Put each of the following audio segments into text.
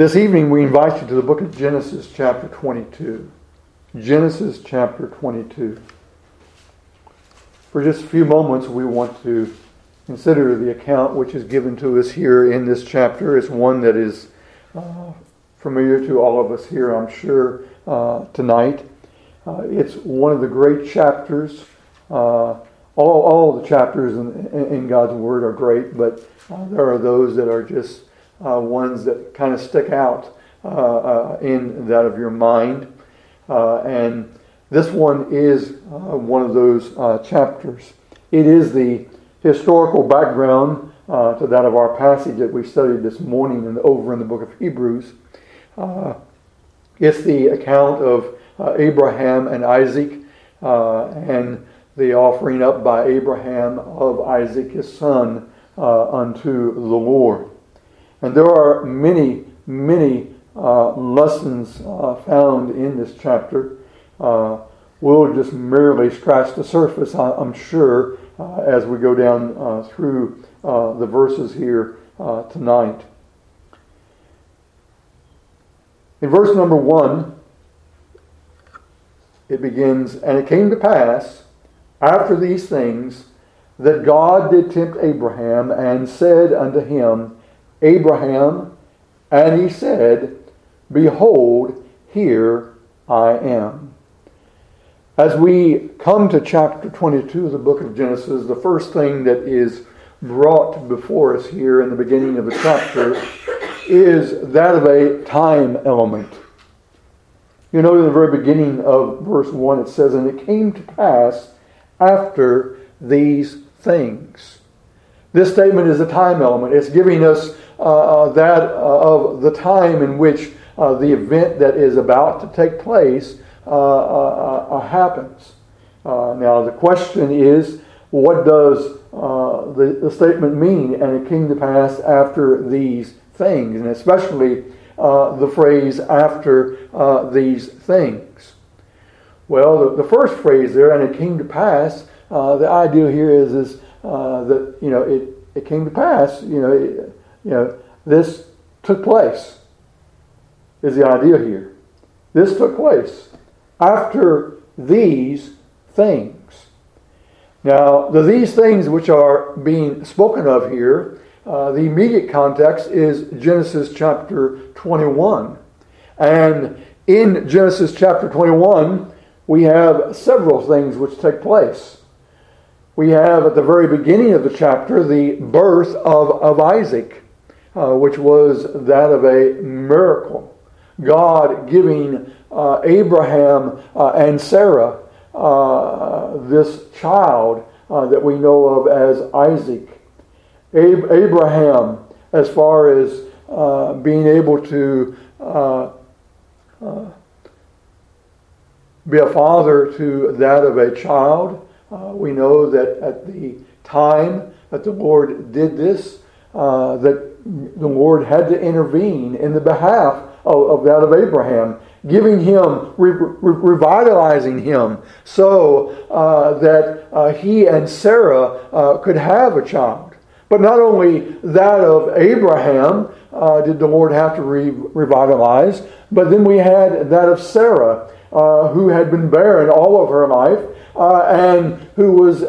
This evening, we invite you to the book of Genesis, chapter 22. Genesis, chapter 22. For just a few moments, we want to consider the account which is given to us here in this chapter. It's one that is uh, familiar to all of us here, I'm sure, uh, tonight. Uh, it's one of the great chapters. Uh, all, all the chapters in, in, God's Word are great, but uh, there are those that are just uh, ones that kind of stick out in that of your mind. and this one is one of those chapters. It is the historical background uh, to that of our passage that we studied this morning and over in the book of Hebrews. Uh, it's the account of uh, Abraham and Isaac uh, and the offering up by Abraham of Isaac, his son, uh, unto the Lord. And there are many, many uh, lessons found in this chapter. we'll just merely scratch the surface, I'm sure, uh, as we go down uh, through uh, the verses here tonight. In verse number one, it begins, And it came to pass after these things that God did tempt Abraham and said unto him, Abraham, and he said, Behold, here I am. As we come to chapter 22 of the book of Genesis, the first thing that is brought before us here in the beginning of the chapter is that of a time element. You know, in the very beginning of verse 1, it says, And it came to pass after these things. This statement is a time element. It's giving us that uh, of the time in which uh, the event that is about to take place uh, uh, uh, happens. now, the question is what does the, the statement mean? And it came to pass after these things, and especially the phrase after these things. Well, the, the, first phrase there, and it came to pass, the idea here is, is that, you know, it, it came to pass, you know, it, you know, this took place, is the idea here. This took place after these things. Now, the these things which are being spoken of here, uh, the immediate context is Genesis chapter 21. And in Genesis chapter 21, we have several things which take place. We have at the very beginning of the chapter the birth of, of Isaac, uh, which was that of a miracle. God giving uh, Abraham uh, and Sarah uh, this child uh, that we know of as Isaac. Ab- Abraham, as far as being able to be a father to that of a child, we know that at the time that the Lord did this, that the Lord had to intervene in the behalf of, of that of Abraham, giving him, re- re- revitalizing him, so uh, that uh, he and Sarah uh, could have a child. But not only that of Abraham uh, did the Lord have to re- revitalize, but then we had that of Sarah, uh, who had been barren all of her life. Uh, and who was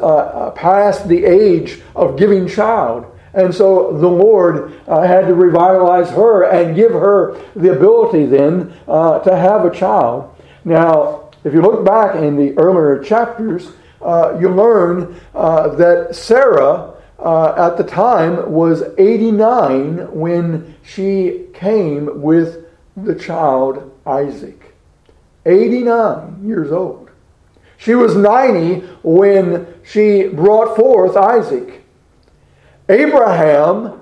past the age of giving child. And so the Lord uh, had to revitalize her and give her the ability then uh, to have a child. Now, if you look back in the earlier chapters, uh, you learn uh, that Sarah uh, at the time was 89 when she came with the child Isaac. 89 years old. She was 90 when she brought forth Isaac. Abraham,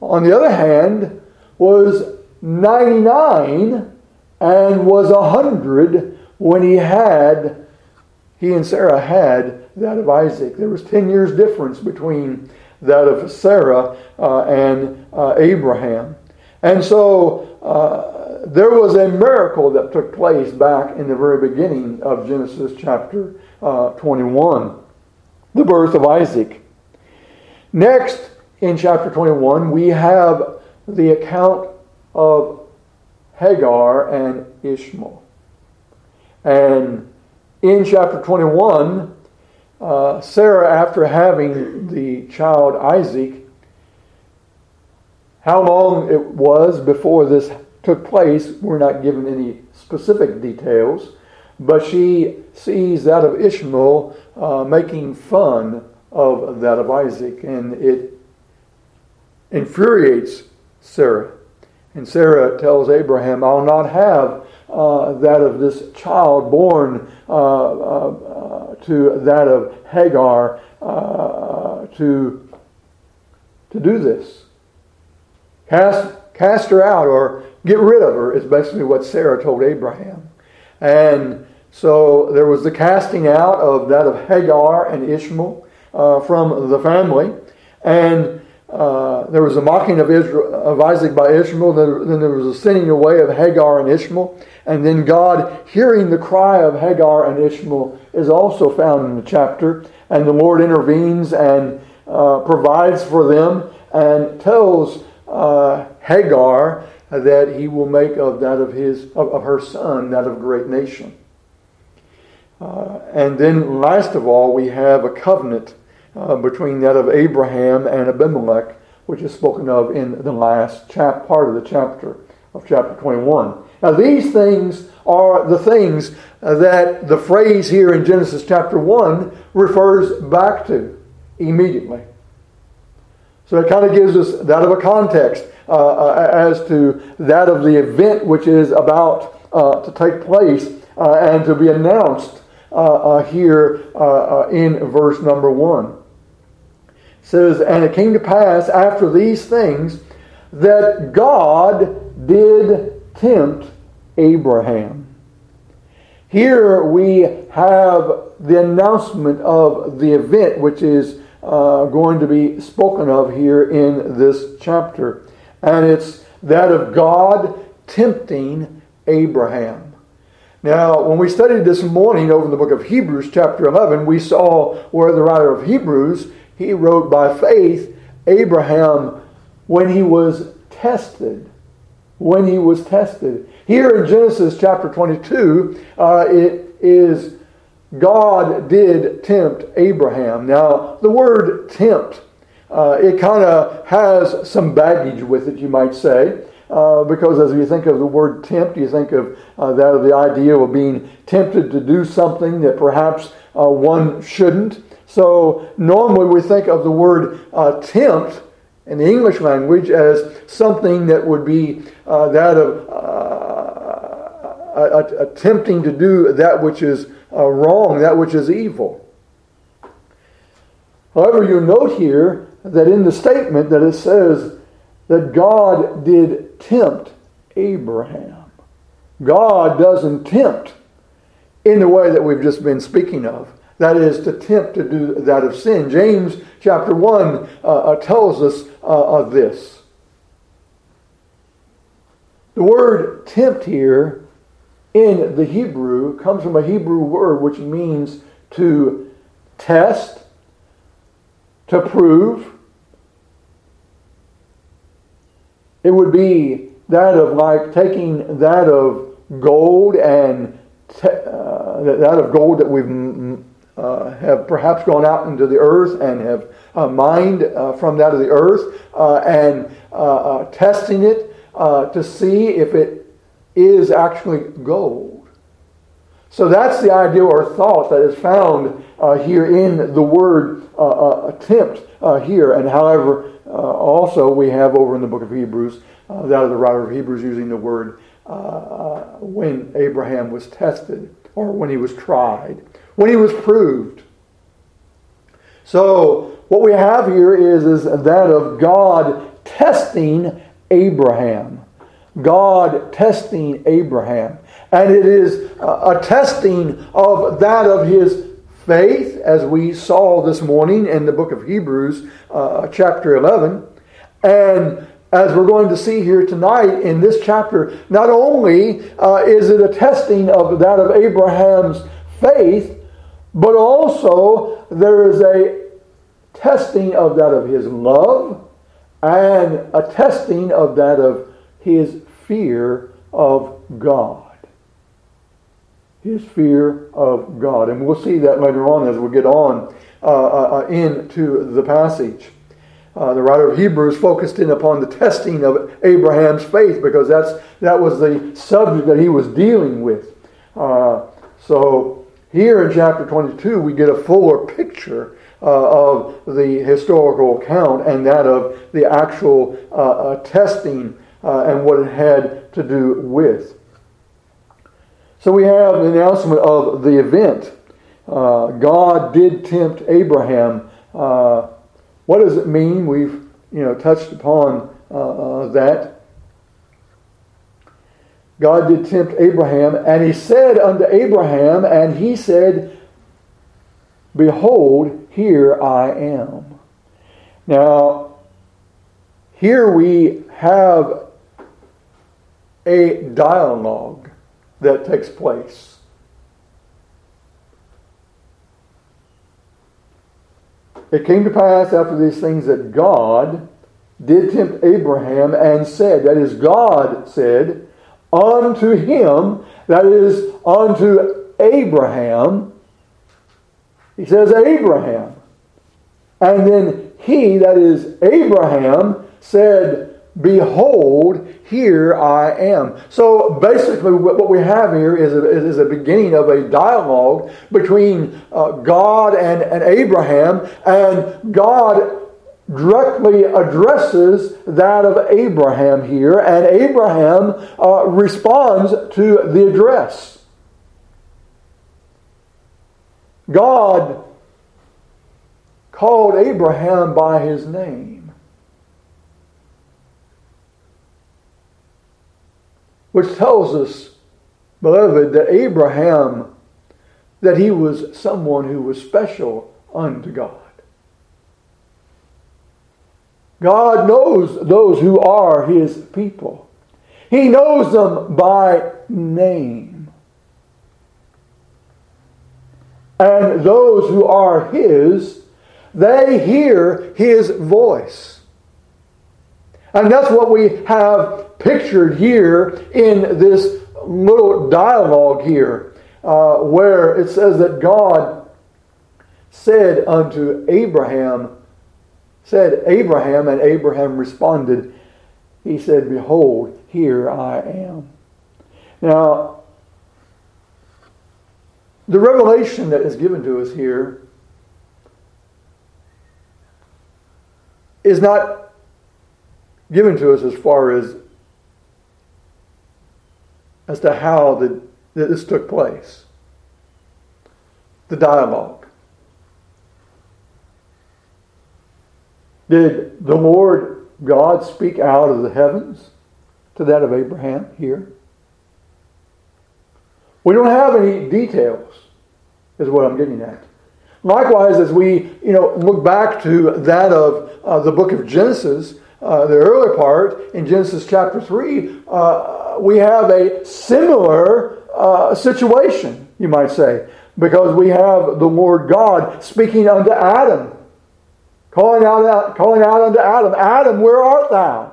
on the other hand, was 99 and was 100 when he had, he and Sarah had that of Isaac. There was 10 years difference between that of Sarah uh, and uh, Abraham. And so uh, there was a miracle that took place back in the very beginning of Genesis chapter uh, 21 the birth of Isaac. Next, in chapter 21, we have the account of Hagar and Ishmael. And in chapter 21, uh, Sarah, after having the child Isaac, how long it was before this took place, we're not given any specific details, but she sees that of Ishmael uh, making fun of that of Isaac, and it infuriates Sarah. And Sarah tells Abraham, I'll not have uh, that of this child born uh, uh, uh to that of Hagar uh, to, to do this. Cast, cast her out or get rid of her is basically what Sarah told Abraham. And so there was the casting out of that of Hagar and Ishmael uh, from the family. And uh, there was a mocking of, Israel, of Isaac by Ishmael. Then there was a sending away of Hagar and Ishmael. And then God, hearing the cry of Hagar and Ishmael, is also found in the chapter. And the Lord intervenes and uh, provides for them and tells uh, Hagar that he will make of that of his of, of her son that of great nation. Uh, and then, last of all, we have a covenant uh, between that of Abraham and Abimelech, which is spoken of in the last chap- part of the chapter of chapter 21. Now, these things are the things that the phrase here in Genesis chapter 1 refers back to immediately. So it kind of gives us that of a context uh, uh, as to that of the event which is about uh, to take place uh, and to be announced uh, uh, here in verse number 1. Says, And it came to pass after these things that God did tempt Abraham. Here we have the announcement of the event which is uh, going to be spoken of here in this chapter. And it's that of God tempting Abraham. Now, when we studied this morning over in the book of Hebrews, chapter 11, we saw where the writer of Hebrews, he wrote by faith, Abraham, when he was tested. When he was tested. Here in Genesis chapter 22, uh, it is God did tempt Abraham. Now, the word tempt, uh, it kind of has some baggage with it, you might say. Uh, because as you think of the word tempt, you think of uh, that of the idea of being tempted to do something that perhaps uh, one shouldn't. So normally we think of the word uh, tempt in the English language as something that would be uh, that of attempting to do that which is uh, wrong, that which is evil. However, you note here that in the statement that it says that God did tempt Abraham. God doesn't tempt in the way that we've just been speaking of. That is, to tempt to do that of sin. James chapter 1 uh, uh, tells us uh, of this. The word tempt here in the Hebrew comes from a Hebrew word which means to test, to prove. It would be that of like taking that of gold and te- uh, that of gold that we've uh, have perhaps gone out into the earth and have uh, mined uh, from that of the earth uh, and uh, testing it to see if it is actually gold. So that's the idea or thought that is found uh, here in the word uh, uh, attempt uh, here. And however, uh, also we have over in the book of Hebrews, uh, that of the writer of Hebrews using the word when Abraham was tested or when he was tried, when he was proved. So what we have here is, is that of God testing Abraham. God testing Abraham. And it is a testing of that of his faith, as we saw this morning in the book of Hebrews, uh, chapter 11. And as we're going to see here tonight in this chapter, not only uh, is it a testing of that of Abraham's faith, but also there is a testing of that of his love and a testing of that of his fear of God. His fear of God. And we'll see that later on as we get on uh, uh, uh into the passage. Uh, the writer of Hebrews focused in upon the testing of Abraham's faith because that's, that was the subject that he was dealing with. Uh, so here in chapter 22, we get a fuller picture uh, of the historical account and that of the actual uh, uh, testing uh, and what it had to do with. So we have the announcement of the event. God did tempt Abraham what does it mean? We've you know touched upon uh, uh, that. God did tempt Abraham, and he said unto Abraham, and he said, Behold, here I am. Now, here we have a dialogue that takes place. It came to pass after these things that God did tempt Abraham and said, that is, God said, unto him, that is, unto Abraham, he says, Abraham. And then he, that is, Abraham, said, Behold, here I am. So basically, what we have here is a, is a beginning of a dialogue between uh, God and, and Abraham, and God directly addresses that of Abraham here, and Abraham uh, responds to the address. God called Abraham by his name. which tells us, beloved, that Abraham, that he was someone who was special unto God. God knows those who are his people. He knows them by name. And those who are his, they hear his voice. And that's what we have pictured here in this little dialogue here, uh, where it says that God said unto Abraham, said Abraham, and Abraham responded, He said, Behold, here I am. Now, the revelation that is given to us here is not given to us as far as as to how the, this took place. The dialogue. Did the Lord God speak out of the heavens to that of Abraham here? We don't have any details, is what I'm getting at. Likewise, as we you know look back to that of uh, the book of Genesis, uh, the earlier part in Genesis chapter 3, uh, we have a similar uh, situation, you might say, because we have the Lord God speaking unto Adam, calling out, calling out unto Adam, Adam, where art thou?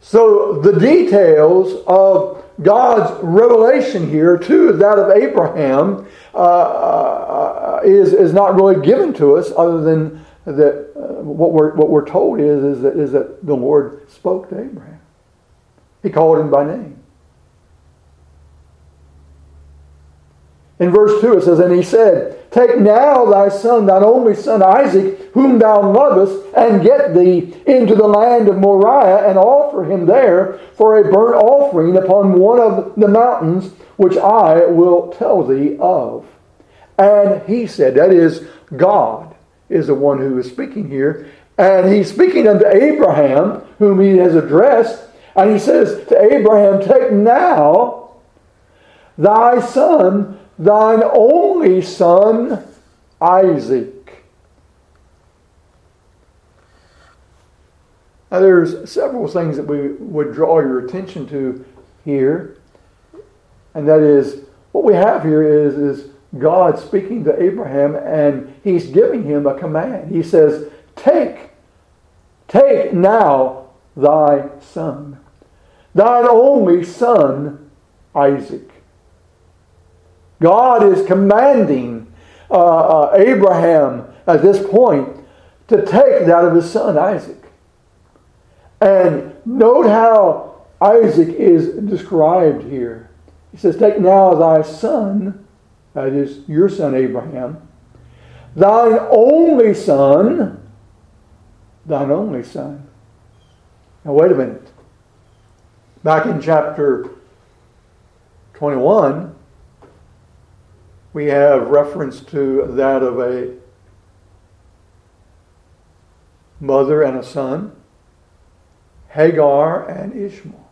So the details of God's revelation here to that of Abraham uh, uh, is, is not really given to us other than that uh, what, we're, what we're told is, is, that, is that the Lord spoke to Abraham. He called him by name. In verse 2 it says, And he said, Take now thy son, thine only son Isaac, whom thou lovest, and get thee into the land of Moriah, and offer him there for a burnt offering upon one of the mountains which I will tell thee of. And he said, That is, God is the one who is speaking here. And he's speaking unto Abraham, whom he has addressed. And he says to Abraham, Take now thy son thine only son, Isaac. Now, there's several things that we would draw your attention to here, and that is what we have here is, is God speaking to Abraham, and he's giving him a command. He says, Take Take now thy son, thine only son, Isaac. God is commanding uh, uh, Abraham at this point to take that of his son, Isaac. And note how Isaac is described here. He says, Take now thy son, that is your son Abraham, thine only son, thine only son. Now, wait a minute. Back in chapter 21, we have reference to that of a mother and a son, Hagar and Ishmael.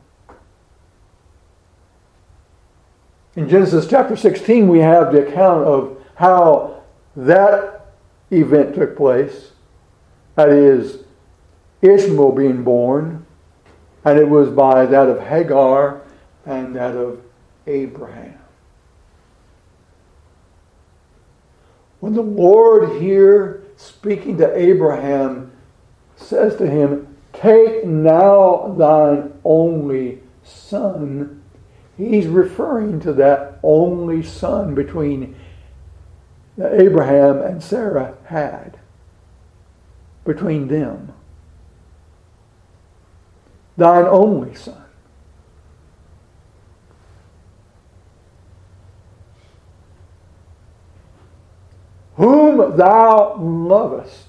In Genesis chapter 16, we have the account of how that event took place. That is, Ishmael being born, and it was by that of Hagar and that of Abraham. When the Lord here, speaking to Abraham, says to him, Take now thine only son, he's referring to that only son between Abraham and Sarah had between them. Thine only Son. Whom thou lovest.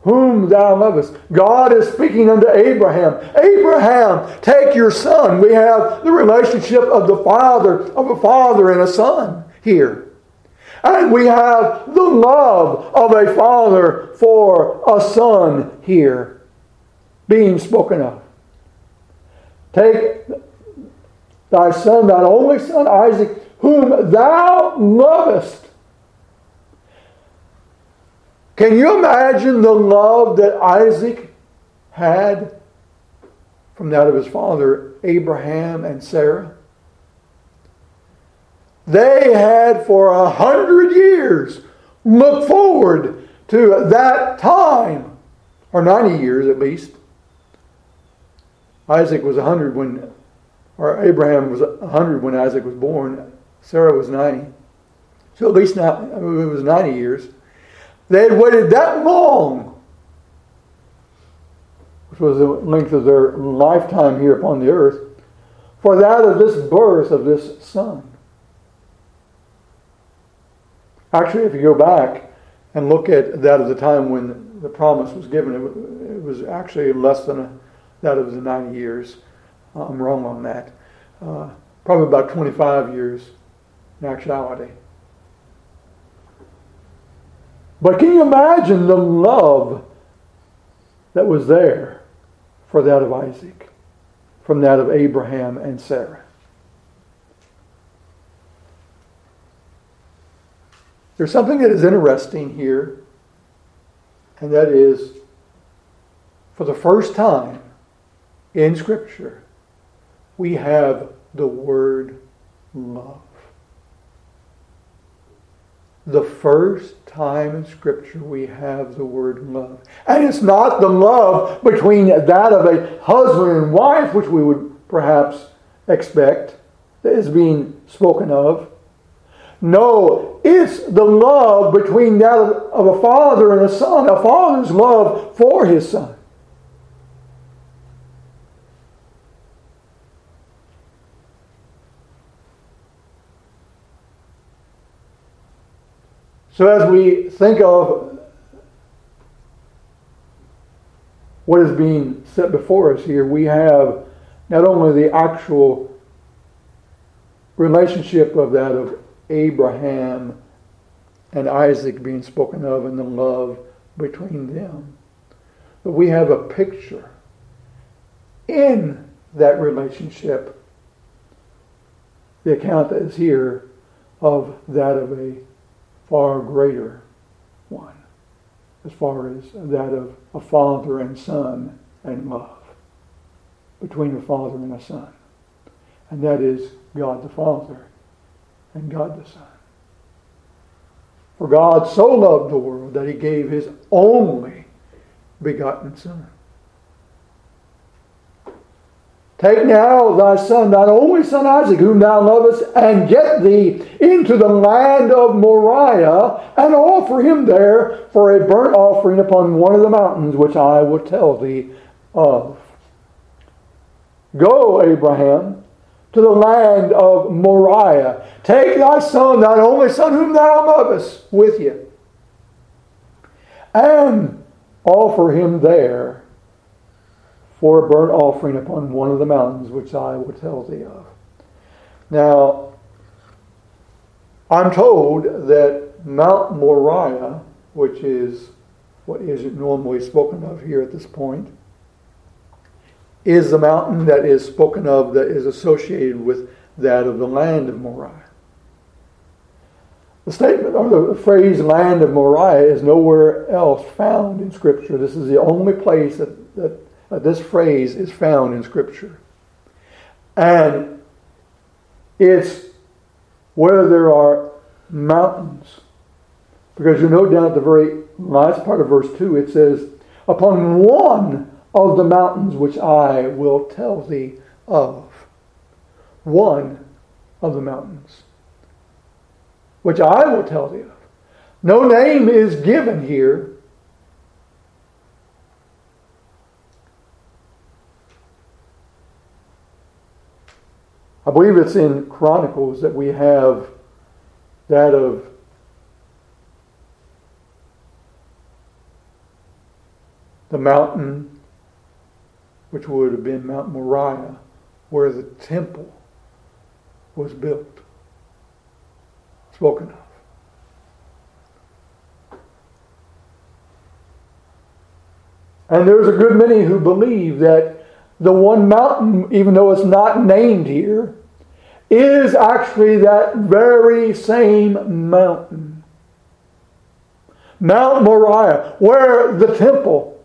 Whom thou lovest. God is speaking unto Abraham. Abraham, take your son. We have the relationship of the father, of a father and a son here. And we have the love of a father for a son here being spoken of. Take thy son, thy only son, Isaac, whom thou lovest. Can you imagine the love that Isaac had from that of his father, Abraham and Sarah? They had for a hundred years looked forward to that time, or 90 years at least. Isaac was 100 when, or Abraham was 100 when Isaac was born. Sarah was 90. So at least now, it was 90 years. They had waited that long, which was the length of their lifetime here upon the earth, for that of this birth of this son. Actually, if you go back and look at that of the time when the promise was given, it, was actually less than a, that of the 90 years. I'm wrong on that. Uh, probably about 25 years in actuality. But can you imagine the love that was there for that of Isaac, from that of Abraham and Sarah? There's something that is interesting here, and that is for the first time in Scripture, we have the word love. The first time in Scripture we have the word love. And it's not the love between that of a husband and wife, which we would perhaps expect, that is being spoken of. No, it's the love between that of a father and a son, a father's love for his son. So, as we think of what is being set before us here, we have not only the actual relationship of that of Abraham and Isaac being spoken of and the love between them. But we have a picture in that relationship, the account that is here of that of a far greater one, as far as that of a father and son and love between a father and a son. And that is God the Father and God the Son. For God so loved the world that he gave his only begotten Son. Take now thy son, thine only son Isaac, whom thou lovest, and get thee into the land of Moriah, and offer him there for a burnt offering upon one of the mountains which I will tell thee of. Go, Abraham, to the land of Moriah. Take thy son, thine only son, whom thou lovest, with you, and offer him there for a burnt offering upon one of the mountains which I will tell thee of. Now, I'm told that Mount Moriah, which is what is normally spoken of here at this point, is the mountain that is spoken of that is associated with that of the land of Moriah. The statement or the phrase land of Moriah is nowhere else found in Scripture. This is the only place that, that Uh, this phrase is found in Scripture. And it's where there are mountains. Because you note down at the very last part of verse 2, it says, Upon one of the mountains which I will tell thee of. One of the mountains which I will tell thee of. No name is given here I believe it's in Chronicles that we have that of the mountain, which would have been Mount Moriah, where the temple was built, spoken of. And there's a good many who believe that the one mountain, even though it's not named here, is actually that very same mountain. Mount Moriah, where the temple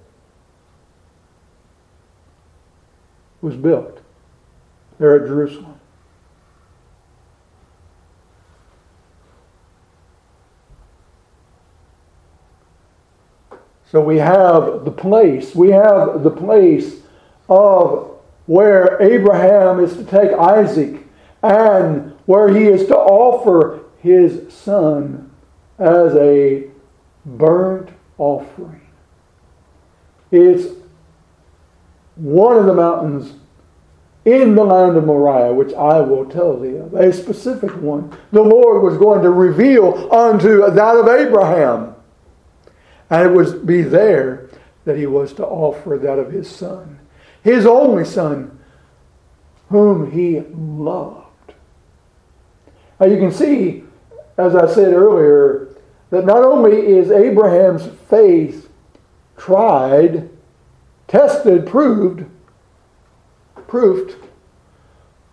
was built, there at Jerusalem. So we have the place, we have the place of where Abraham is to take Isaac and where he is to offer his son as a burnt offering. It's one of the mountains in the land of Moriah, which I will tell thee of, a specific one. The Lord was going to reveal unto that of Abraham. And it would be there that he was to offer that of his son, his only son, whom he loved. Now you can see, as I said earlier, that not only is Abraham's faith tried, tested, proved, proofed,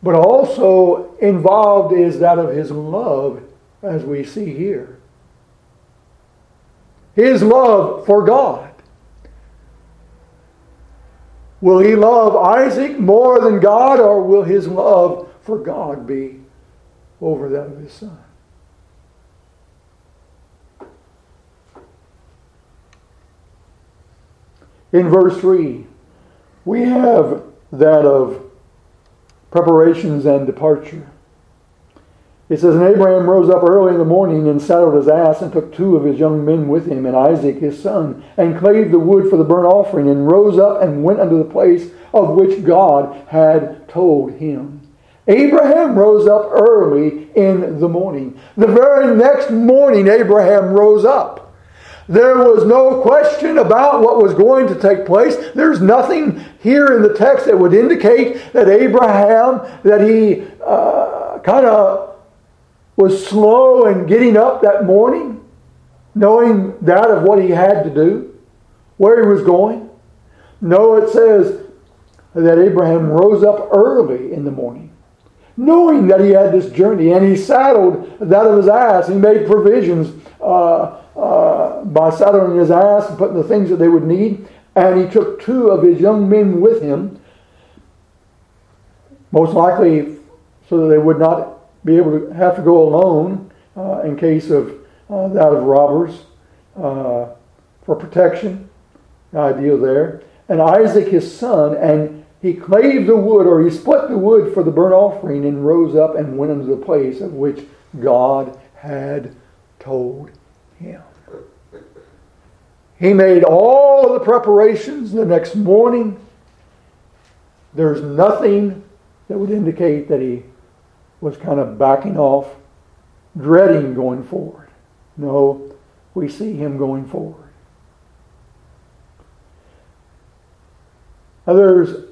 but also involved is that of his love, as we see here. His love for God. Will he love Isaac more than God, or will his love for God be over that of his son. In verse 3, we have that of preparations and departure. It says, And Abraham rose up early in the morning and saddled his ass and took two of his young men with him and Isaac his son and clave the wood for the burnt offering and rose up and went unto the place of which God had told him. Abraham rose up early in the morning. The very next morning, Abraham rose up. There was no question about what was going to take place. There's nothing here in the text that would indicate that Abraham, that he uh, kind of was slow in getting up that morning, knowing that of what he had to do, where he was going. No, it says that Abraham rose up early in the morning knowing that he had this journey, and he saddled that of his ass. He made provisions uh, uh, by saddling his ass and putting the things that they would need. And he took two of his young men with him, most likely so that they would not be able to have to go alone uh, in case of uh, that of robbers uh, for protection. idea there. And Isaac his son, and he clave the wood, or he split the wood for the burnt offering, and rose up and went into the place of which God had told him. He made all the preparations the next morning. There's nothing that would indicate that he was kind of backing off, dreading going forward. No, we see him going forward. Others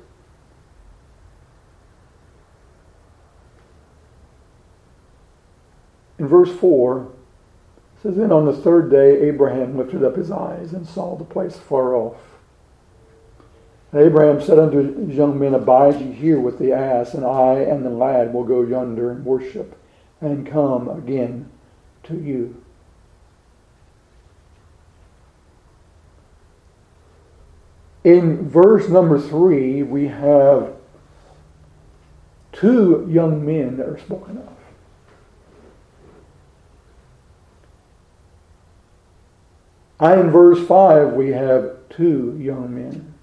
in verse 4 it says then on the third day abraham lifted up his eyes and saw the place far off and abraham said unto his young men abide ye here with the ass and i and the lad will go yonder and worship and come again to you In verse number three, we have two young men that are spoken of. And in verse 5, we have two young men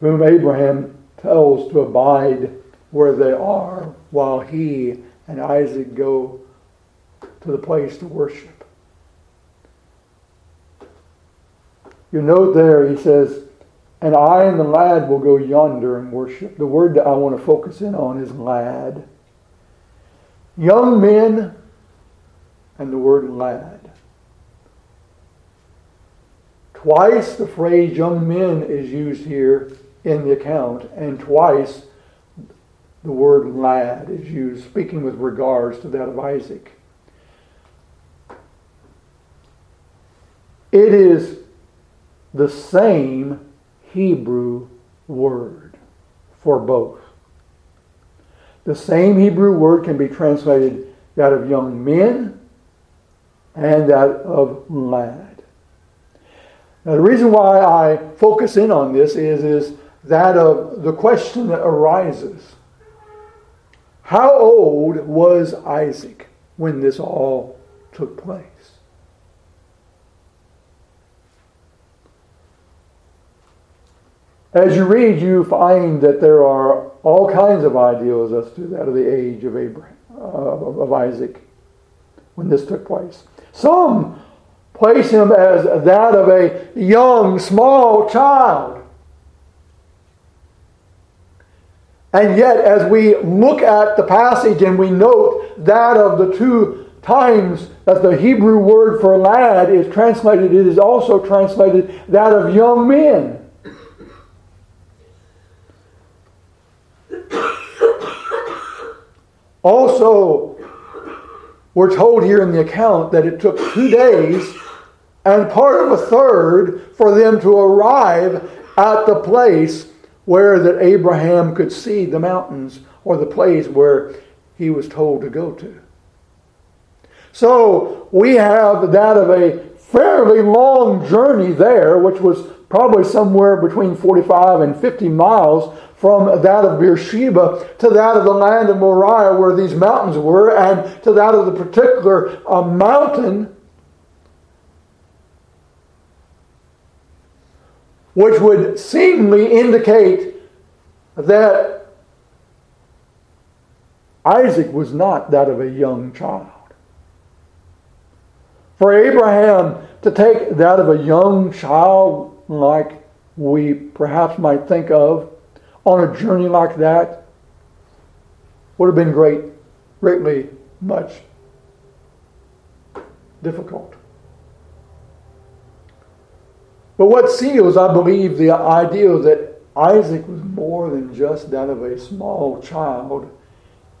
whom Abraham tells to abide where they are while he and Isaac go to the place to worship. You note there, he says, and I and the lad will go yonder and worship. The word that I want to focus in on is lad. Young men and the word lad. Twice the phrase young men is used here in the account, and twice the word lad is used, speaking with regards to that of Isaac. It is the same Hebrew word for both. The same Hebrew word can be translated that of young men and that of lad. Now, the reason why I focus in on this is, is that of the question that arises How old was Isaac when this all took place? As you read, you find that there are all kinds of ideals as to that of the age of Abraham, of Isaac, when this took place. Some place him as that of a young, small child. And yet, as we look at the passage and we note that of the two times that the Hebrew word for lad is translated, it is also translated that of young men. Also, we're told here in the account that it took two days and part of a third for them to arrive at the place where that Abraham could see the mountains or the place where he was told to go to. So we have that of a fairly long journey there, which was probably somewhere between 45 and 50 miles from that of Beersheba to that of the land of Moriah where these mountains were, and to that of the particular uh, mountain, which would seemingly indicate that Isaac was not that of a young child. For Abraham to take that of a young child like we perhaps might think of on a journey like that would have been great, greatly much difficult. But what seals, I believe, the idea that Isaac was more than just that of a small child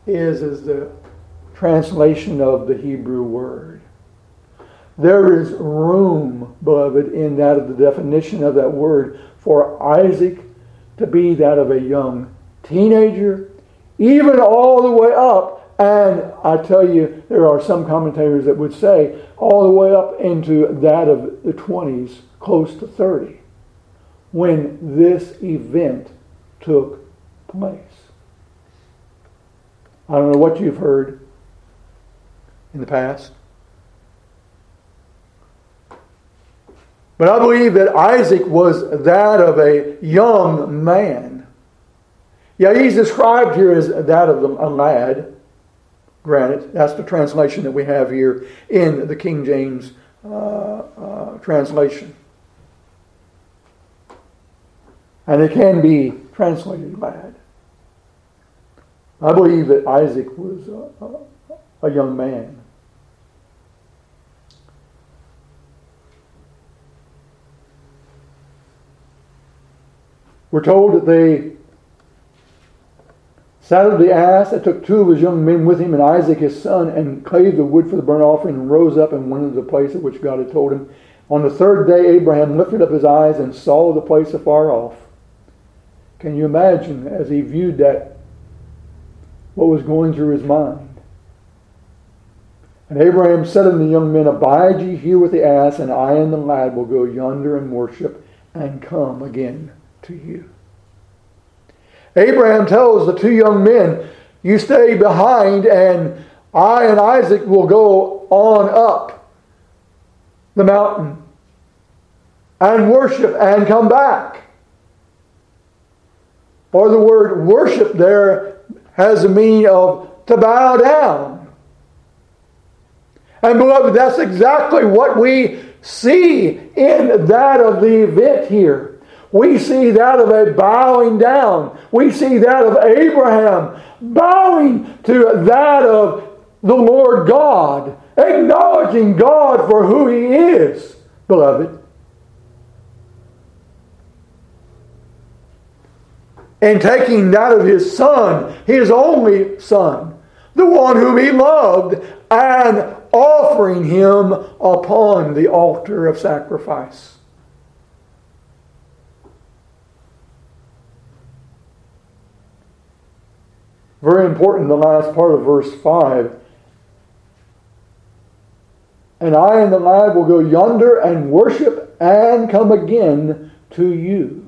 is, is the translation of the Hebrew word. There is room, beloved, in that of the definition of that word for Isaac to be that of a young teenager, even all the way up. And I tell you, there are some commentators that would say all the way up into that of the 20s, close to 30, when this event took place. I don't know what you've heard in the past. But I believe that Isaac was that of a young man. Yeah, he's described here as that of a lad. Granted, that's the translation that we have here in the King James uh, uh, translation. And it can be translated lad. I believe that Isaac was a, a, a young man. We're told that they saddled the ass and took two of his young men with him and Isaac his son and clave the wood for the burnt offering and rose up and went into the place at which God had told him. On the third day, Abraham lifted up his eyes and saw the place afar off. Can you imagine as he viewed that, what was going through his mind? And Abraham said unto the young men, Abide ye here with the ass, and I and the lad will go yonder and worship and come again to you. Abraham tells the two young men, You stay behind, and I and Isaac will go on up the mountain and worship and come back. Or the word worship there has a meaning of to bow down. And beloved, that's exactly what we see in that of the event here. We see that of a bowing down. We see that of Abraham bowing to that of the Lord God, acknowledging God for who He is, beloved. And taking that of His Son, His only Son, the one whom He loved, and offering Him upon the altar of sacrifice. Very important, the last part of verse 5. And I and the lad will go yonder and worship and come again to you.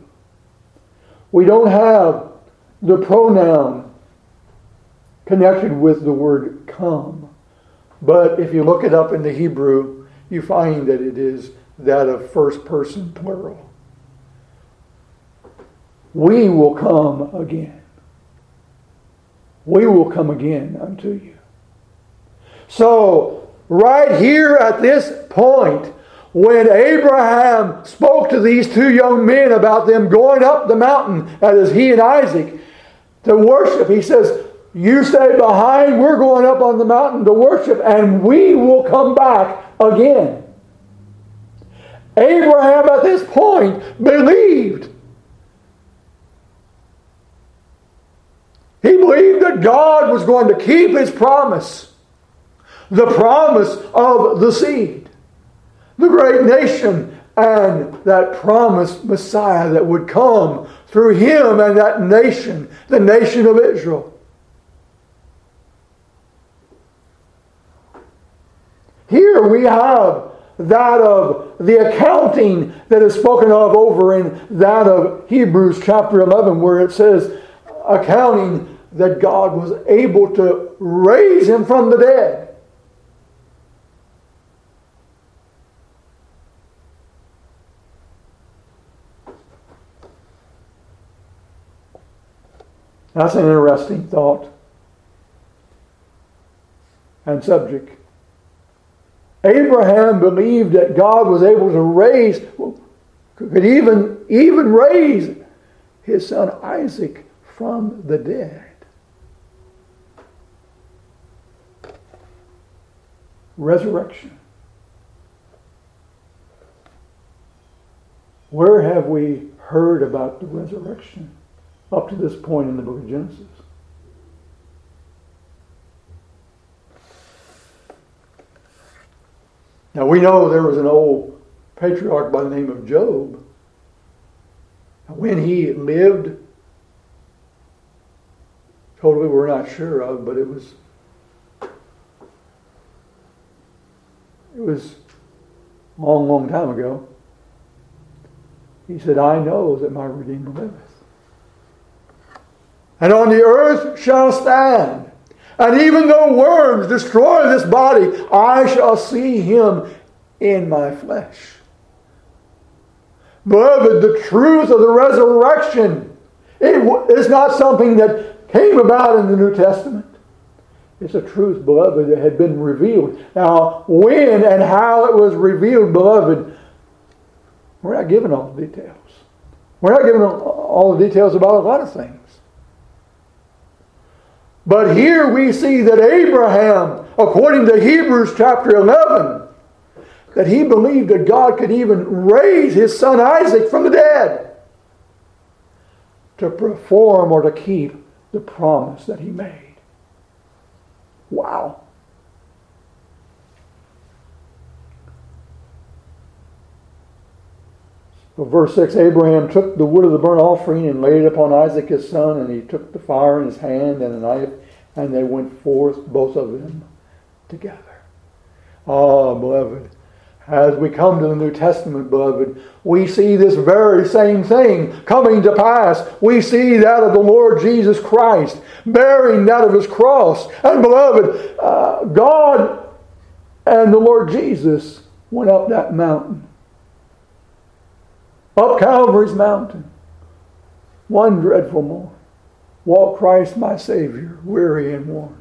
We don't have the pronoun connected with the word come. But if you look it up in the Hebrew, you find that it is that of first person plural. We will come again we will come again unto you. So, right here at this point, when Abraham spoke to these two young men about them going up the mountain, that is, he and Isaac, to worship, he says, You stay behind, we're going up on the mountain to worship, and we will come back again. Abraham at this point believed He believed that God was going to keep his promise the promise of the seed, the great nation, and that promised Messiah that would come through him and that nation, the nation of Israel. Here we have that of the accounting that is spoken of over in that of Hebrews chapter 11, where it says, accounting that God was able to raise him from the dead. That's an interesting thought and subject. Abraham believed that God was able to raise, could even, even raise his son Isaac from the dead. Resurrection. Where have we heard about the resurrection up to this point in the book of Genesis? Now we know there was an old patriarch by the name of Job. When he lived Totally, we're not sure of, but it was it was a long, long time ago. He said, I know that my Redeemer liveth. And on the earth shall stand. And even though worms destroy this body, I shall see him in my flesh. Beloved, the truth of the resurrection is not something that came about in the New Testament. It's a truth, beloved, that had been revealed. Now, when and how it was revealed, beloved, we're not given all the details. We're not given all the details about a lot of things. But here we see that Abraham, according to Hebrews chapter 11, that he believed that God could even raise his son Isaac from the dead to perform or to keep the promise that he made. Wow. Verse 6 Abraham took the wood of the burnt offering and laid it upon Isaac his son, and he took the fire in his hand and a knife, and they went forth, both of them, together. Ah, beloved, as we come to the New Testament, beloved, we see this very same thing coming to pass. We see that of the Lord Jesus Christ bearing that of his cross. And, beloved, uh, God and the Lord Jesus went up that mountain, up Calvary's mountain, one dreadful morning. Walked Christ, my Savior, weary and worn.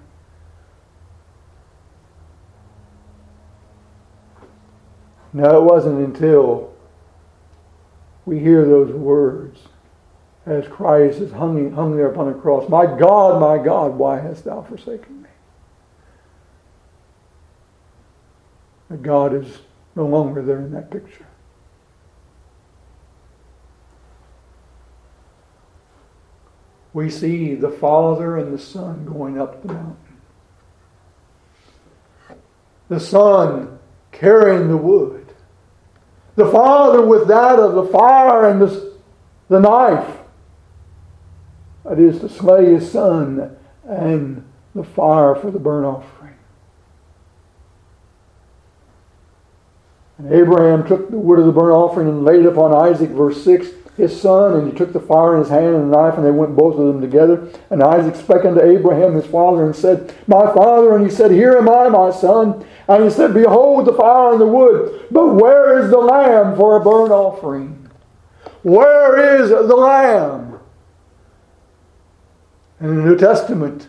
Now, it wasn't until we hear those words as Christ is hung, hung there upon the cross My God, my God, why hast thou forsaken me? That God is no longer there in that picture. We see the Father and the Son going up the mountain. The Son carrying the wood. The Father with that of the fire and the, the knife. That is to slay his son and the fire for the burnt offering. And Abraham took the wood of the burnt offering and laid it upon Isaac, verse 6, his son, and he took the fire in his hand and the knife, and they went both of them together. And Isaac spake unto Abraham his father and said, My father. And he said, Here am I, my son. And he said, Behold the fire and the wood, but where is the lamb for a burnt offering? Where is the lamb? And in the New Testament,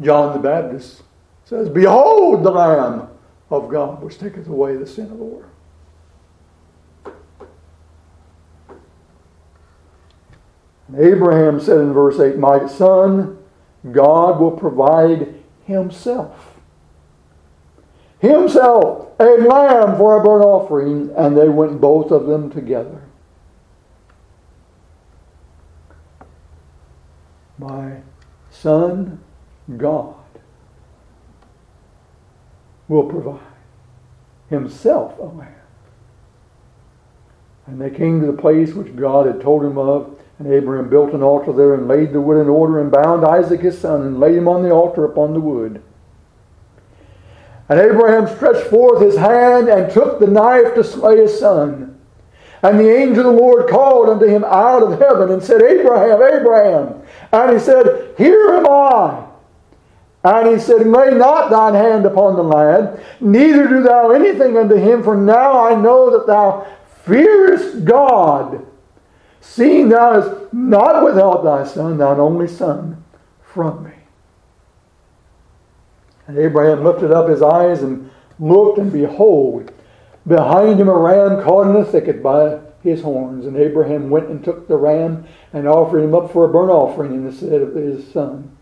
John the Baptist says, Behold the Lamb of God which taketh away the sin of the world. And Abraham said in verse 8, My son, God will provide himself himself a lamb for a burnt offering, and they went both of them together. My son, God, will provide himself a lamb. And they came to the place which God had told him of, and Abraham built an altar there and laid the wood in order and bound Isaac his son and laid him on the altar upon the wood. And Abraham stretched forth his hand and took the knife to slay his son. And the angel of the Lord called unto him out of heaven and said, Abraham, Abraham. And he said, Here am I. And he said, Lay not thine hand upon the lad, neither do thou anything unto him, for now I know that thou fearest God, seeing thou hast not withheld thy son, thine only son, from me. And Abraham lifted up his eyes and looked, and behold, behind him a ram caught in a thicket by his horns. And Abraham went and took the ram and offered him up for a burnt offering in the stead of his son.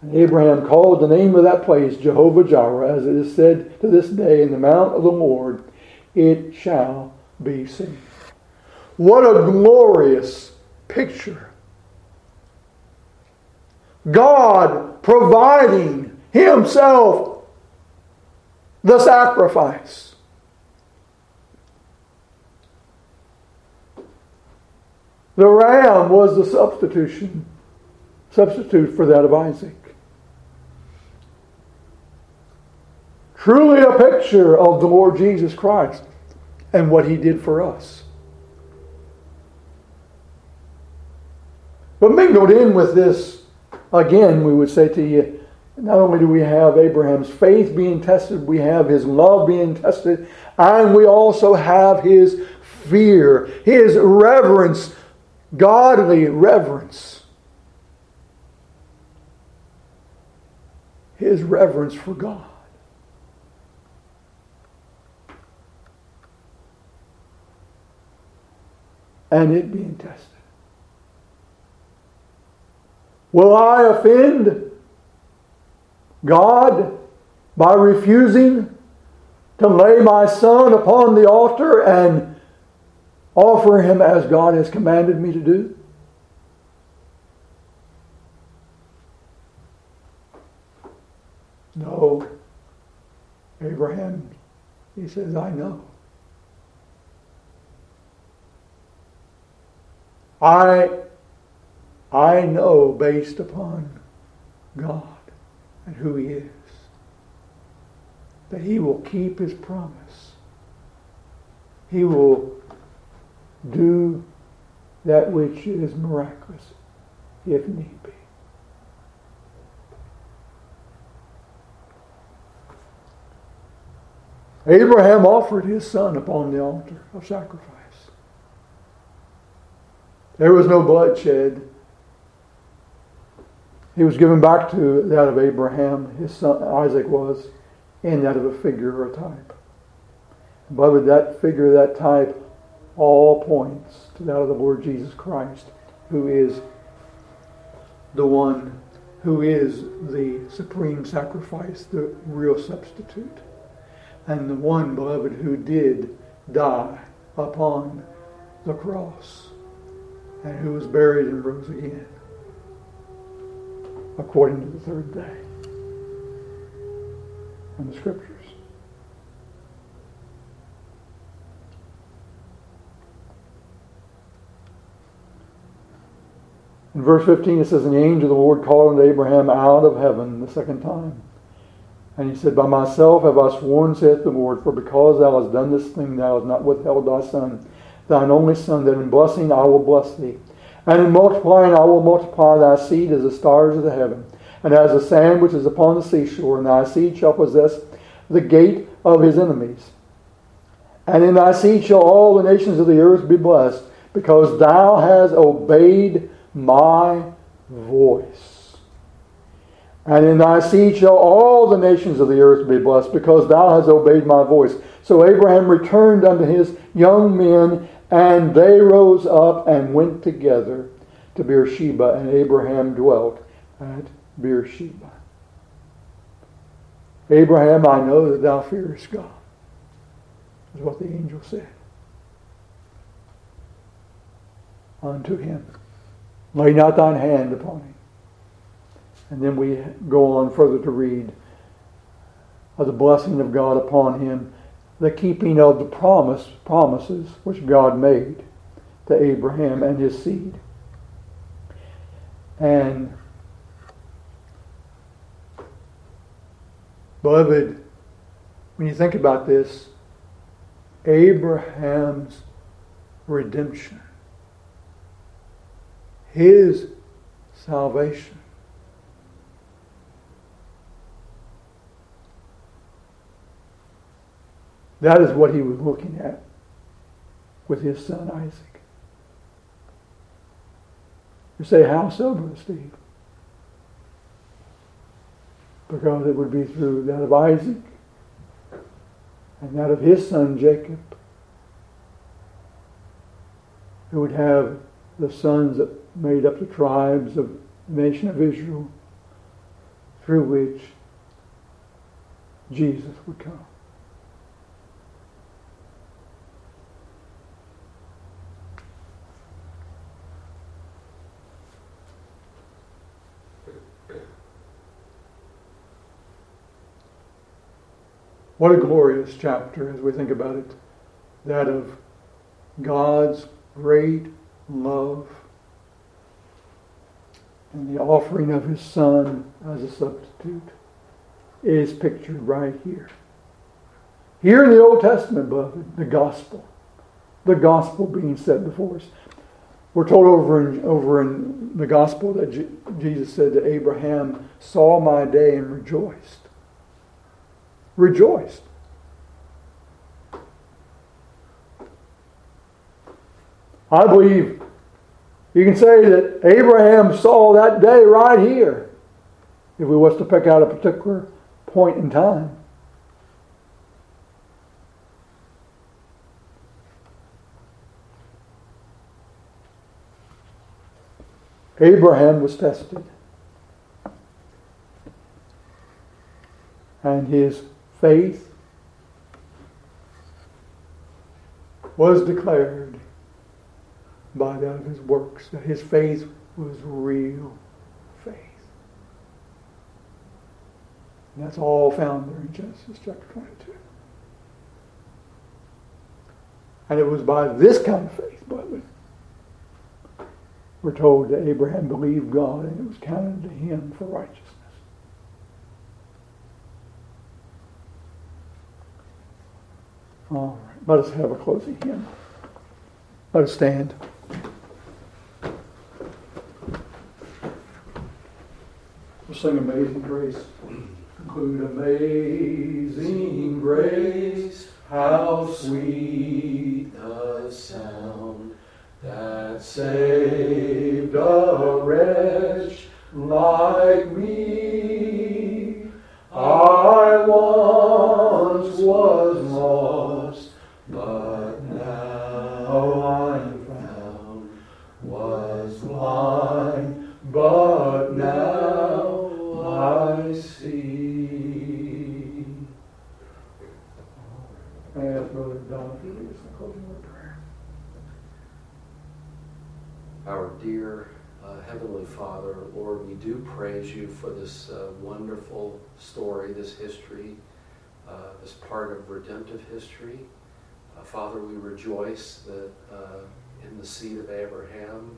And Abraham called the name of that place Jehovah Jireh, as it is said to this day, in the mount of the Lord, it shall seen. What a glorious picture. God providing himself the sacrifice. The ram was the substitution, substitute for that of Isaac. Truly a picture of the Lord Jesus Christ and what he did for us. But mingled in with this, again, we would say to you, not only do we have Abraham's faith being tested, we have his love being tested, and we also have his fear, his reverence, godly reverence. His reverence for God. And it being tested. Will I offend God by refusing to lay my son upon the altar and offer him as God has commanded me to do? No. Abraham, he says, I know. I, I know based upon God and who He is that He will keep His promise. He will do that which is miraculous if need be. Abraham offered his son upon the altar of sacrifice. There was no bloodshed. He was given back to that of Abraham, his son Isaac was, and that of a figure or a type. Beloved, that figure, that type, all points to that of the Lord Jesus Christ, who is the one who is the supreme sacrifice, the real substitute, and the one, beloved, who did die upon the cross and who was buried and rose again according to the third day in the scriptures. In verse 15 it says, And the angel of the Lord called unto Abraham out of heaven the second time. And he said, By myself have I sworn, saith the Lord, for because thou hast done this thing, thou hast not withheld thy son, thine only son, that in blessing I will bless thee. And in multiplying I will multiply thy seed as the stars of the heaven, and as the sand which is upon the seashore, and thy seed shall possess the gate of his enemies. And in thy seed shall all the nations of the earth be blessed, because thou hast obeyed my voice. And in thy seed shall all the nations of the earth be blessed, because thou hast obeyed my voice. So Abraham returned unto his young men and they rose up and went together to Beersheba, and Abraham dwelt at Beersheba. Abraham, I know that thou fearest God, is what the angel said unto him. Lay not thine hand upon him. And then we go on further to read of the blessing of God upon him the keeping of the promise, promises which God made to Abraham and his seed. And beloved, when you think about this, Abraham's redemption, his salvation, That is what he was looking at with his son Isaac. You say, how so, Steve? Because it would be through that of Isaac and that of his son Jacob, who would have the sons that made up the tribes of the nation of Israel, through which Jesus would come. What a glorious chapter as we think about it. That of God's great love and the offering of his Son as a substitute is pictured right here. Here in the Old Testament, beloved, the gospel. The gospel being set before us. We're told over in, over in the gospel that J- Jesus said to Abraham, saw my day and rejoiced rejoiced. I believe you can say that Abraham saw that day right here, if we was to pick out a particular point in time. Abraham was tested. And his faith was declared by that of his works, that his faith was real faith. And that's all found there in Genesis chapter 22. And it was by this kind of faith, way, we're told that Abraham believed God and it was counted to him for righteousness. All right, let us have a closing hymn. Let us stand. We'll sing Amazing Grace. Conclude Amazing Grace, how sweet the sound that saved a wretch like we rejoice that uh, in the seed of Abraham,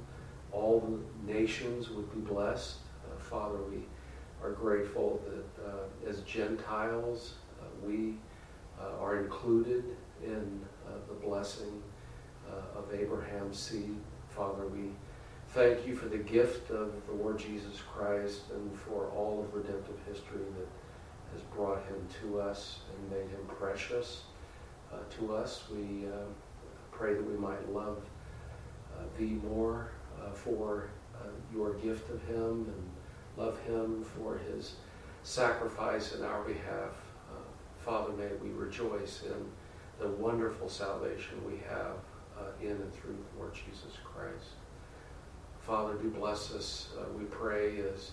all the nations would be blessed. Uh, Father, we are grateful that uh, as Gentiles, uh, we uh, are included in uh, the blessing of Abraham's seed. Father, we thank you for the gift of the Lord Jesus Christ and for all of redemptive history that has brought him to us and made him precious to us. We uh, pray that we might love uh, thee more uh, for uh, your gift of him and love him for his sacrifice in our behalf. Uh, Father, may we rejoice in the wonderful salvation we have uh, in and through Lord Jesus Christ. Father, do bless us, uh, we pray, as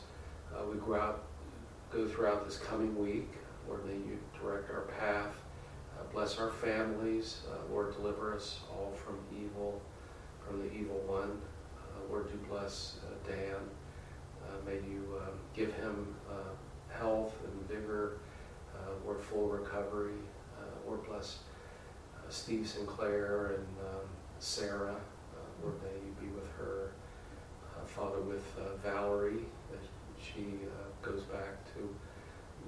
uh, we go out, go throughout this coming week. Lord, may you direct our path. Uh, bless our families. Uh, Lord, deliver us all from evil, from the evil one. Uh, Lord, do bless Dan. May you um, give him health and vigor. Uh, Lord, full recovery. Uh, Lord, bless uh, Steve Sinclair and um, Sarah. Uh, Lord, may you be with her. Uh, Father, with Valerie, as she goes back to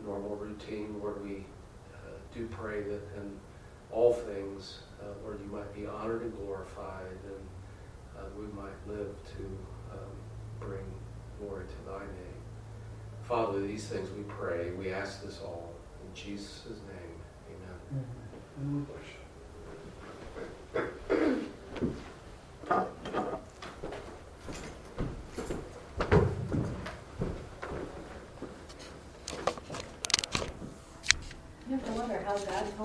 normal routine, Lord, we do pray that in all things, uh, Lord, you might be honored and glorified, and uh, we might live to um, bring glory to thy name. Father, these things we pray. We ask this all in Jesus' name. Amen. You have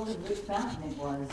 told which mountain it was.